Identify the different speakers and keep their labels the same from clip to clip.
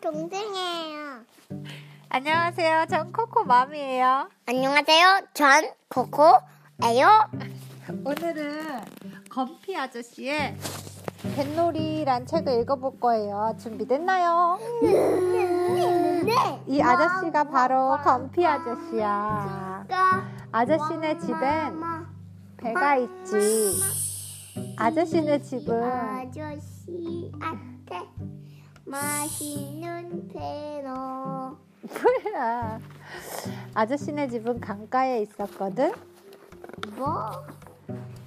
Speaker 1: 동생이에요.
Speaker 2: 안녕하세요. 전 코코 맘이에요.
Speaker 1: 안녕하세요. 전 코코예요.
Speaker 2: 오늘은 건피 아저씨의 뱃놀이란 책을 읽어볼 거예요. 준비됐나요?
Speaker 1: 네.
Speaker 2: 이 아저씨가 바로 건피 아저씨야. 아저씨네 집엔 배가 있지. 아저씨네 집은
Speaker 1: 아저씨한테 맛있는 배너.
Speaker 2: 뭐야? 아저씨네 집은 강가에 있었거든.
Speaker 1: 뭐?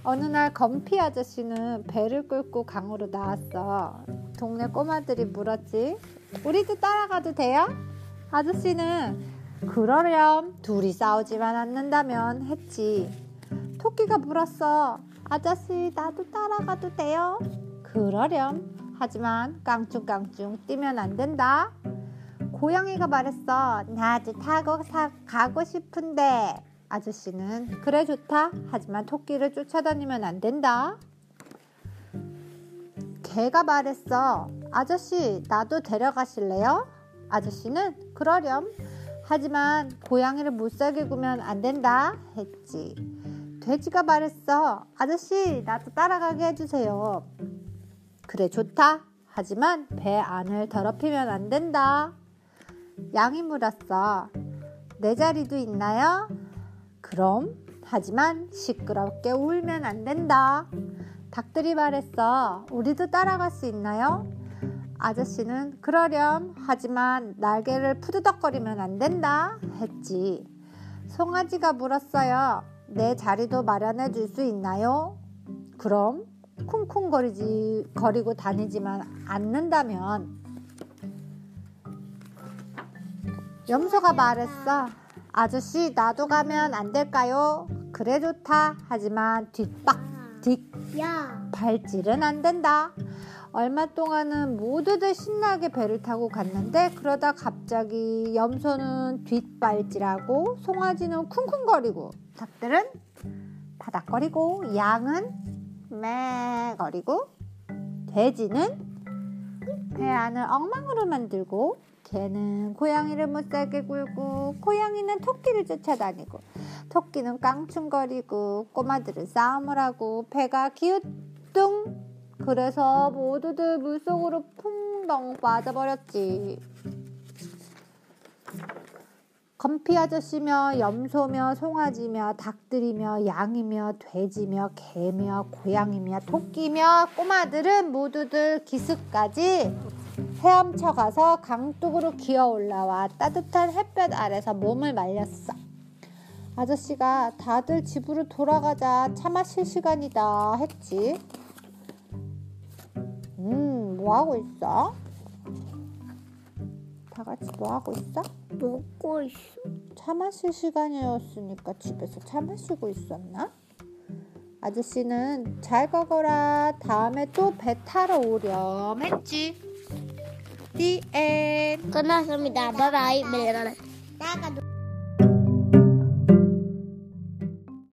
Speaker 2: 어느 날 건피 아저씨는 배를 끌고 강으로 나왔어. 동네 꼬마들이 물었지. 우리도 따라가도 돼요? 아저씨는 그러렴 둘이 싸우지만 않는다면 했지. 토끼가 물었어. 아저씨 나도 따라가도 돼요? 그러렴. 하지만 깡충깡충 뛰면 안 된다. 고양이가 말했어. 나도 타고 사, 가고 싶은데. 아저씨는 그래 좋다. 하지만 토끼를 쫓아다니면 안 된다. 개가 말했어. 아저씨 나도 데려가실래요? 아저씨는 그러렴. 하지만 고양이를 못 살게 구면 안 된다. 했지. 돼지가 말했어. 아저씨 나도 따라가게 해주세요. 그래 좋다. 하지만 배 안을 더럽히면 안 된다. 양이 물었어. 내 자리도 있나요? 그럼 하지만 시끄럽게 울면 안 된다. 닭들이 말했어. 우리도 따라갈 수 있나요? 아저씨는 그러렴. 하지만 날개를 푸드덕거리면 안 된다. 했지. 송아지가 물었어요. 내 자리도 마련해 줄 수 있나요? 그럼 쿵쿵거리지 거리고 다니지만 않는다면 염소가 말했어. 아저씨 나도 가면 안 될까요? 그래 좋다. 하지만 뒷박 뒷
Speaker 1: 야.
Speaker 2: 발질은 안 된다. 얼마 동안은 모두들 신나게 배를 타고 갔는데 그러다 갑자기 염소는 뒷발질하고 송아지는 쿵쿵거리고 닭들은 바닥거리고 양은 매 거리고 돼지는 배 안을 엉망으로 만들고 개는 고양이를 못 살게 굴고 고양이는 토끼를 쫓아다니고 토끼는 깡충거리고 꼬마들은 싸움을 하고 배가 기우뚱 그래서 모두들 물속으로 풍덩 빠져버렸지. 건피 아저씨며 염소며 송아지며 닭들이며 양이며 돼지며 개며 고양이며 토끼며 꼬마들은 모두들 기슭까지 헤엄쳐 가서 강둑으로 기어 올라와 따뜻한 햇볕 아래서 몸을 말렸어. 아저씨가 다들 집으로 돌아가자 차 마실 시간이다 했지. 음, 뭐 하고 있어? 다 같이 뭐 하고 있어?
Speaker 1: 먹고 있어.
Speaker 2: 차 마실 시간이었으니까 집에서 차 마시고 있었나? 아저씨는 잘 가거라. 다음에 또 배 타러 오렴 했지. The end.
Speaker 1: 끝났습니다. 바이바이. 나가.